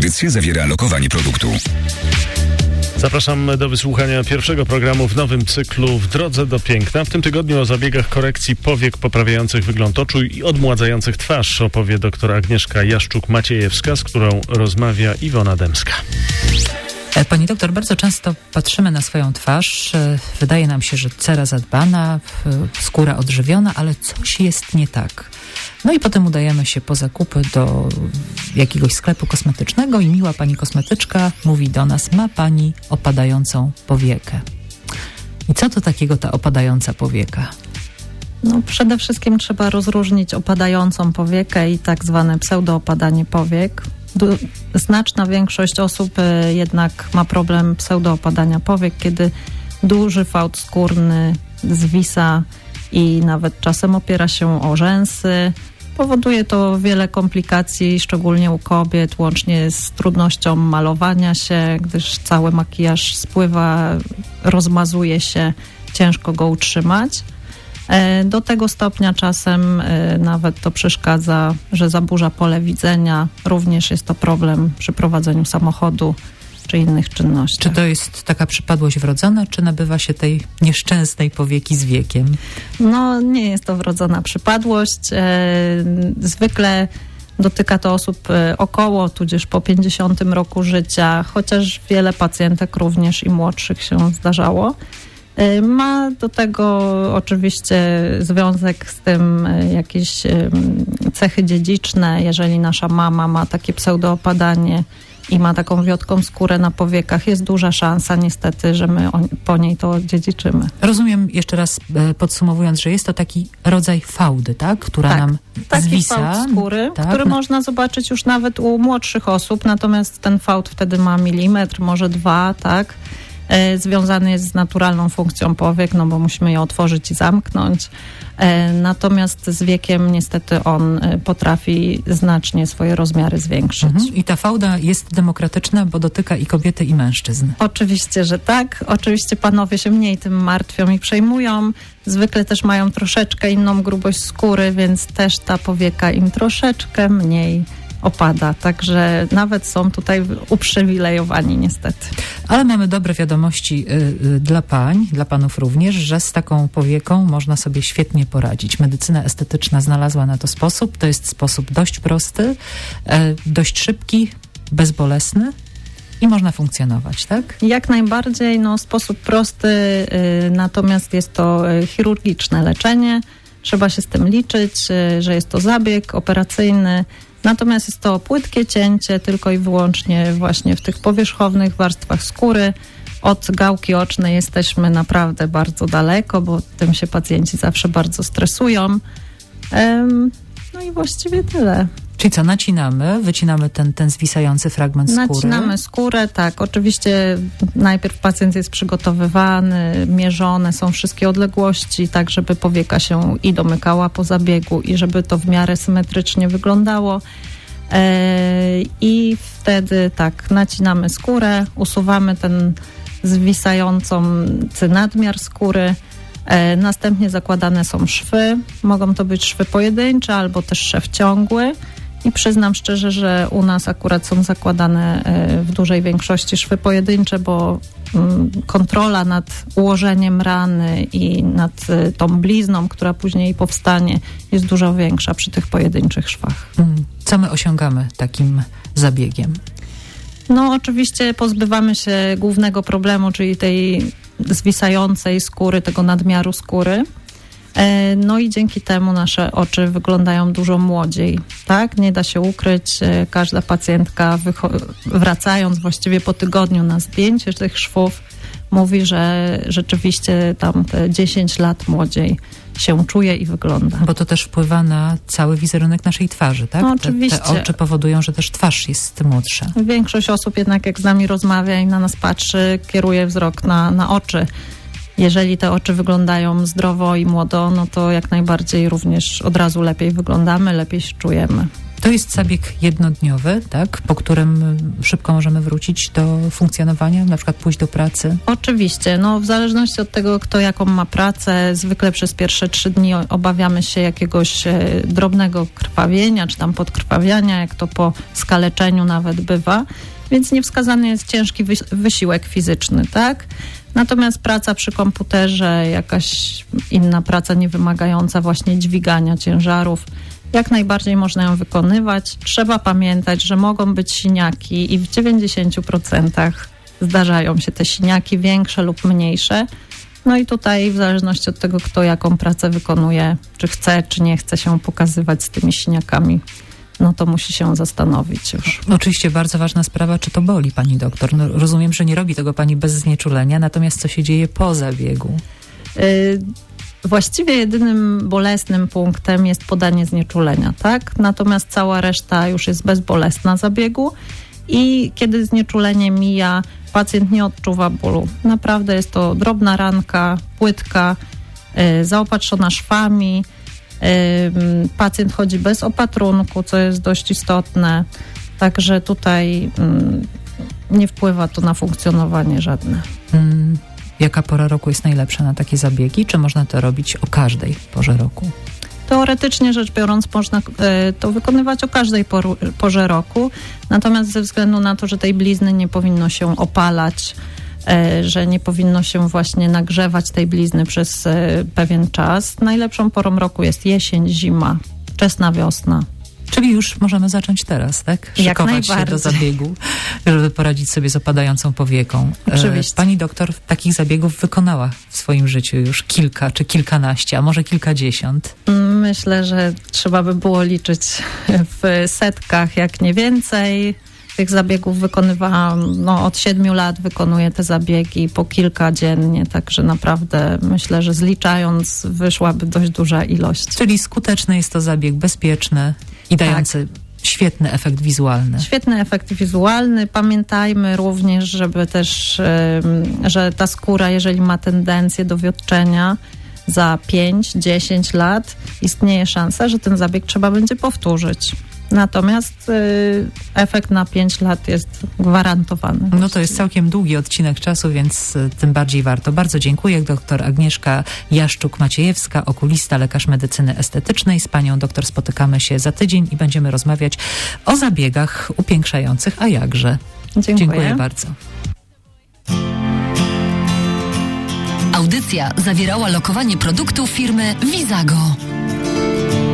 Audycja zawiera lokowanie produktu. Zapraszam do wysłuchania pierwszego programu w nowym cyklu W drodze do piękna. W tym tygodniu o zabiegach korekcji powiek poprawiających wygląd oczu i odmładzających twarz opowie doktor Agnieszka Jaszczuk-Maciejewska, z którą rozmawia Iwona Demska. E, pani doktor, bardzo często patrzymy na swoją twarz. E, wydaje nam się, że cera zadbana, skóra odżywiona, ale coś jest nie tak. No i potem udajemy się po zakupy do jakiegoś sklepu kosmetycznego i miła pani kosmetyczka mówi do nas, ma pani opadającą powiekę. I co to takiego ta opadająca powieka? No, przede wszystkim trzeba rozróżnić opadającą powiekę i tak zwane pseudoopadanie powiek. Znaczna większość osób y, jednak ma problem pseudoopadania powiek, kiedy duży fałd skórny zwisa i nawet czasem opiera się o rzęsy, Powoduje to wiele komplikacji, szczególnie u kobiet, łącznie z trudnością malowania się, gdyż cały makijaż spływa, rozmazuje się, ciężko go utrzymać. E, do tego stopnia czasem e, nawet to przeszkadza, że zaburza pole widzenia. Również jest to problem przy prowadzeniu samochodu czy innych czynności. Czy to jest taka przypadłość wrodzona, czy nabywa się tej nieszczęsnej powieki z wiekiem? No, nie jest to wrodzona przypadłość. E, zwykle dotyka to osób około, tudzież po 50 roku życia, chociaż wiele pacjentek również i młodszych się zdarzało. E, ma do tego oczywiście związek z tym jakieś cechy dziedziczne. Jeżeli nasza mama ma takie pseudoopadanie, i ma taką wiotką skórę na powiekach, jest duża szansa niestety, że my po niej to dziedziczymy. Rozumiem jeszcze raz e, podsumowując, że jest to taki rodzaj fałdy, tak? Która tak, nam taki zwisa. fałd skóry, tak? który można zobaczyć już nawet u młodszych osób, natomiast ten fałd wtedy ma milimetr, może dwa, tak? E, związany jest z naturalną funkcją powiek, no bo musimy je otworzyć i zamknąć. E, natomiast z wiekiem niestety on e, potrafi znacznie swoje rozmiary zwiększyć. Mhm. I ta fałda jest demokratyczna, bo dotyka i kobiety, i mężczyzn. Oczywiście, że tak. Oczywiście panowie się mniej tym martwią i przejmują. Zwykle też mają troszeczkę inną grubość skóry, więc też ta powieka im troszeczkę mniej opada. Także nawet są tutaj uprzywilejowani niestety. Ale mamy dobre wiadomości y, y, dla pań, dla panów również, że z taką powieką można sobie świetnie poradzić. Medycyna estetyczna znalazła na to sposób. To jest sposób dość prosty, y, dość szybki, bezbolesny i można funkcjonować, tak? Jak najbardziej, no sposób prosty, y, natomiast jest to y, chirurgiczne leczenie. Trzeba się z tym liczyć, y, że jest to zabieg operacyjny, Natomiast jest to płytkie cięcie tylko i wyłącznie właśnie w tych powierzchownych warstwach skóry. Od gałki ocznej jesteśmy naprawdę bardzo daleko, bo tym się pacjenci zawsze bardzo stresują. No i właściwie tyle. Czyli co, nacinamy, wycinamy ten, ten zwisający fragment skóry? Nacinamy skórę, tak. Oczywiście najpierw pacjent jest przygotowywany, mierzone są wszystkie odległości, tak żeby powieka się i domykała po zabiegu i żeby to w miarę symetrycznie wyglądało. E, I wtedy tak, nacinamy skórę, usuwamy ten zwisający nadmiar skóry, e, Następnie zakładane są szwy. Mogą to być szwy pojedyncze albo też szef ciągły. I przyznam szczerze, że u nas akurat są zakładane e, w dużej większości szwy pojedyncze, bo mm, kontrola nad ułożeniem rany i nad e, tą blizną, która później powstanie, jest dużo większa przy tych pojedynczych szwach. Mm. Co my osiągamy takim zabiegiem? No, oczywiście pozbywamy się głównego problemu, czyli tej zwisającej skóry, tego nadmiaru skóry. E, no i dzięki temu nasze oczy wyglądają dużo młodziej, tak? Nie da się ukryć. E, każda pacjentka wracając właściwie po tygodniu na zdjęcie tych szwów mówi, że rzeczywiście tam te 10 lat młodziej się czuje i wygląda. Bo to też wpływa na cały wizerunek naszej twarzy, tak? No, oczywiście. Te, te oczy powodują, że też twarz jest młodsza. Większość osób jednak jak z nami rozmawia i na nas patrzy, kieruje wzrok na, na oczy jeżeli te oczy wyglądają zdrowo i młodo, no to jak najbardziej również od razu lepiej wyglądamy, lepiej się czujemy. To jest zabieg jednodniowy, tak? Po którym szybko możemy wrócić do funkcjonowania, na przykład pójść do pracy. Oczywiście, no w zależności od tego, kto jaką ma pracę, zwykle przez pierwsze trzy dni obawiamy się jakiegoś e, drobnego krwawienia, czy tam podkrwawiania, jak to po skaleczeniu nawet bywa, więc niewskazany jest ciężki wysiłek fizyczny, tak? Natomiast praca przy komputerze, jakaś inna praca niewymagająca właśnie dźwigania ciężarów, jak najbardziej można ją wykonywać. Trzeba pamiętać, że mogą być siniaki i w 90% zdarzają się te siniaki większe lub mniejsze. No i tutaj w zależności od tego, kto jaką pracę wykonuje, czy chce, czy nie chce się pokazywać z tymi siniakami, no to musi się zastanowić już. Oczywiście bardzo ważna sprawa, czy to boli pani doktor. No, rozumiem, że nie robi tego pani bez znieczulenia, natomiast co się dzieje po zabiegu? Y Właściwie jedynym bolesnym punktem jest podanie znieczulenia, tak? Natomiast cała reszta już jest bezbolesna zabiegu i kiedy znieczulenie mija, pacjent nie odczuwa bólu. Naprawdę jest to drobna ranka, płytka, yy, zaopatrzona szwami. Pacjent chodzi bez opatrunku, co jest dość istotne. Także tutaj nie wpływa to na funkcjonowanie żadne. Jaka pora roku jest najlepsza na takie zabiegi? Czy można to robić o każdej porze roku? Teoretycznie rzecz biorąc, można e, to wykonywać o każdej porze roku, natomiast ze względu na to, że tej blizny nie powinno się opalać, że nie powinno się właśnie nagrzewać tej blizny przez e, pewien czas, najlepszą porą roku jest jesień, zima, wczesna wiosna. Czyli już możemy zacząć teraz, tak? Szykować się do zabiegu, żeby poradzić sobie z opadającą powieką. E, Oczywiście. Pani doktor takich zabiegów wykonała w swoim życiu już kilka czy kilkanaście, a może kilkadziesiąt. Myślę, że trzeba by było liczyć w setkach, jak nie więcej. Tych zabiegów wykonywałam, no od siedmiu lat wykonuję te zabiegi po kilka dziennie, także naprawdę myślę, że zliczając wyszłaby dość duża ilość. Czyli skuteczny jest to zabieg, bezpieczny i dający tak. świetny efekt wizualny. Świetny efekt wizualny. Pamiętajmy również, żeby też, że ta skóra, jeżeli ma tendencję do wiotczenia, za 5-10 lat istnieje szansa, że ten zabieg trzeba będzie powtórzyć. Natomiast y, efekt na 5 lat jest gwarantowany. No to jest całkiem długi odcinek czasu, więc y, tym bardziej warto. Bardzo dziękuję. Doktor Agnieszka Jaszczuk-Maciejewska, okulista, lekarz medycyny estetycznej. Z panią doktor spotykamy się za tydzień i będziemy rozmawiać o zabiegach upiększających, a jakże. Dziękuję, dziękuję bardzo. Audycja zawierała lokowanie produktu firmy Visago.